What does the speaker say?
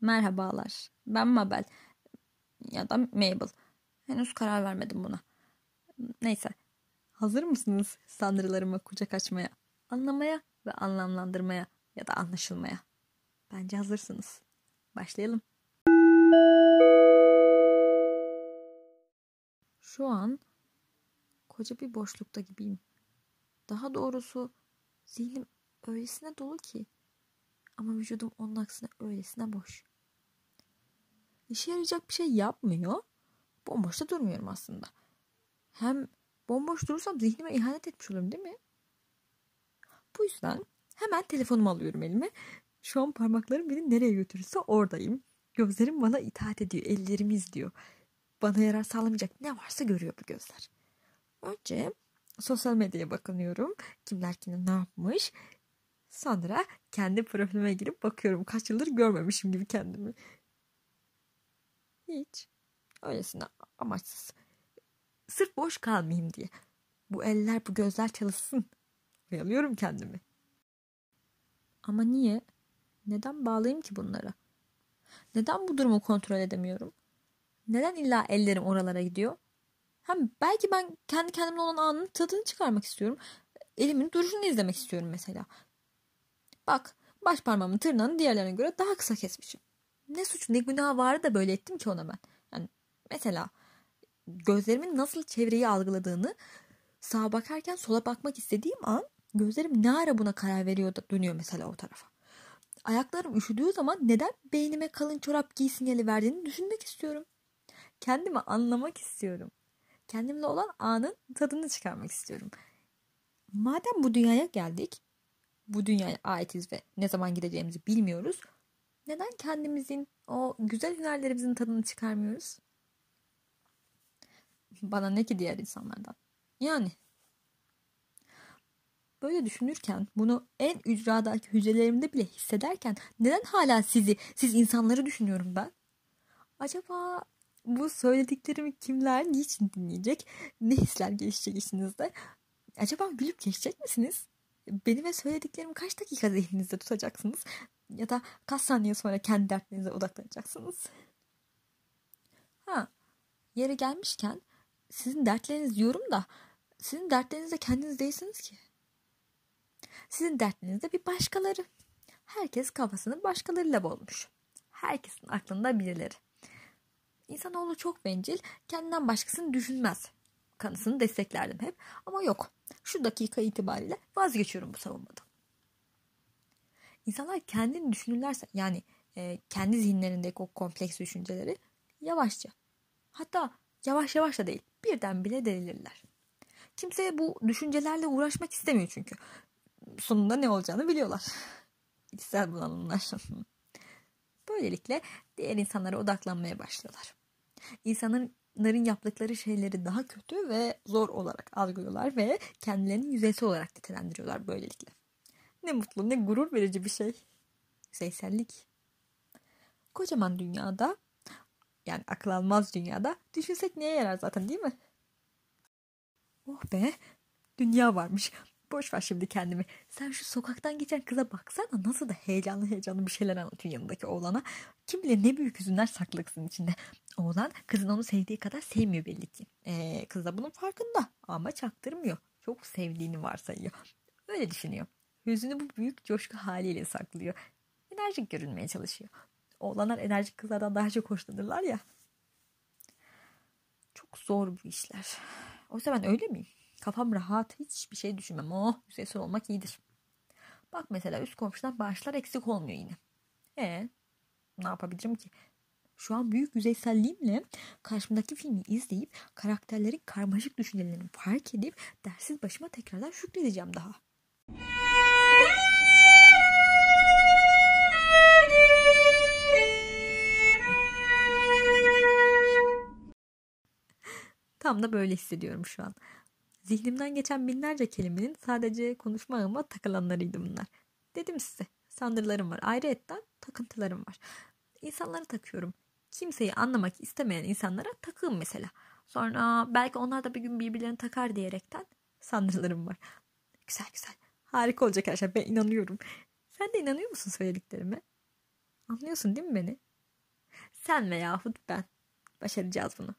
Merhabalar. Ben Mabel. Ya da Mabel. Henüz karar vermedim buna. Neyse. Hazır mısınız sandırılarımı kucak açmaya, anlamaya ve anlamlandırmaya ya da anlaşılmaya? Bence hazırsınız. Başlayalım. Şu an koca bir boşlukta gibiyim. Daha doğrusu zihnim öylesine dolu ki ama vücudum onun aksine öylesine boş. İşe yarayacak bir şey yapmıyor. Bomboş da durmuyorum aslında. Hem bomboş durursam zihnime ihanet etmiş olurum değil mi? Bu yüzden hemen telefonumu alıyorum elime. Şu an parmaklarım beni nereye götürürse oradayım. Gözlerim bana itaat ediyor, ellerim izliyor. Bana yarar sağlamayacak ne varsa görüyor bu gözler. Önce sosyal medyaya bakınıyorum. Kimler kimin ne yapmış. Sonra kendi profilime girip bakıyorum. Kaç yıldır görmemişim gibi kendimi. Hiç. Öylesine amaçsız. Sırf boş kalmayayım diye. Bu eller bu gözler çalışsın. Oyalıyorum kendimi. Ama niye? Neden bağlayayım ki bunlara? Neden bu durumu kontrol edemiyorum? Neden illa ellerim oralara gidiyor? Hem belki ben kendi kendimle olan anın tadını çıkarmak istiyorum. Elimin duruşunu izlemek istiyorum mesela. Bak baş parmağımın tırnağını diğerlerine göre daha kısa kesmişim. Ne suç ne günah vardı da böyle ettim ki ona ben. Yani mesela gözlerimin nasıl çevreyi algıladığını sağa bakarken sola bakmak istediğim an gözlerim ne ara buna karar veriyor da dönüyor mesela o tarafa. Ayaklarım üşüdüğü zaman neden beynime kalın çorap giy sinyali verdiğini düşünmek istiyorum. Kendimi anlamak istiyorum. Kendimle olan anın tadını çıkarmak istiyorum. Madem bu dünyaya geldik, bu dünyaya aitiz ve ne zaman gideceğimizi bilmiyoruz. Neden kendimizin o güzel hünerlerimizin tadını çıkarmıyoruz? Bana ne ki diğer insanlardan? Yani böyle düşünürken bunu en ücradaki hücrelerimde bile hissederken neden hala sizi, siz insanları düşünüyorum ben? Acaba bu söylediklerimi kimler niçin dinleyecek? Ne hisler gelişecek içinizde? Acaba gülüp geçecek misiniz? Beni ve söylediklerimi kaç dakika zihninizde tutacaksınız? Ya da kaç saniye sonra kendi dertlerinize odaklanacaksınız? Ha, yeri gelmişken sizin dertleriniz diyorum da sizin dertleriniz de kendiniz değilsiniz ki. Sizin dertleriniz de bir başkaları. Herkes kafasını başkalarıyla bolmuş. Herkesin aklında birileri. İnsanoğlu çok bencil, kendinden başkasını düşünmez. Kanısını desteklerdim hep ama yok. Şu dakika itibariyle vazgeçiyorum bu savunmadan. İnsanlar kendini düşünürlerse yani e, kendi zihinlerindeki o kompleks düşünceleri yavaşça hatta yavaş yavaş da değil birden bile delilirler. Kimse bu düşüncelerle uğraşmak istemiyor çünkü. Sonunda ne olacağını biliyorlar. İçsel bunalımlar. Böylelikle diğer insanlara odaklanmaya başlıyorlar. İnsanların yaptıkları şeyleri daha kötü ve zor olarak algılıyorlar ve kendilerini yüzeysel olarak nitelendiriyorlar böylelikle. Ne mutlu ne gurur verici bir şey. Yüzeysellik. Kocaman dünyada yani akıl almaz dünyada düşünsek neye yarar zaten değil mi? Oh be dünya varmış. Boş ver şimdi kendimi. Sen şu sokaktan geçen kıza baksana nasıl da heyecanlı heyecanlı bir şeyler anlatıyor yanındaki oğlana. Kim bilir ne büyük hüzünler saklı kızın içinde. Oğlan kızın onu sevdiği kadar sevmiyor belli ki. Ee, kız da bunun farkında ama çaktırmıyor. Çok sevdiğini varsayıyor. Öyle düşünüyor. Hüzünü bu büyük coşku haliyle saklıyor. Enerjik görünmeye çalışıyor. Oğlanlar enerjik kızlardan daha çok hoşlanırlar ya. Çok zor bu işler. Oysa ben öyle miyim? Kafam rahat, hiçbir şey düşünmem. Oh, yüzeysel olmak iyidir. Bak mesela üst komşudan bağışlar eksik olmuyor yine. E ne yapabilirim ki? Şu an büyük yüzeyselliğimle karşımdaki filmi izleyip karakterlerin karmaşık düşüncelerini fark edip dersiz başıma tekrardan şükredeceğim daha. Tam da böyle hissediyorum şu an. Zihnimden geçen binlerce kelimenin sadece konuşma ağıma takılanlarıydı bunlar. Dedim size sandırlarım var. Ayrıyetten takıntılarım var. İnsanları takıyorum. Kimseyi anlamak istemeyen insanlara takığım mesela. Sonra belki onlar da bir gün birbirlerini takar diyerekten sandırlarım var. Güzel güzel. Harika olacak her şey. Ben inanıyorum. Sen de inanıyor musun söylediklerime? Anlıyorsun değil mi beni? Sen veyahut ben. Başaracağız bunu.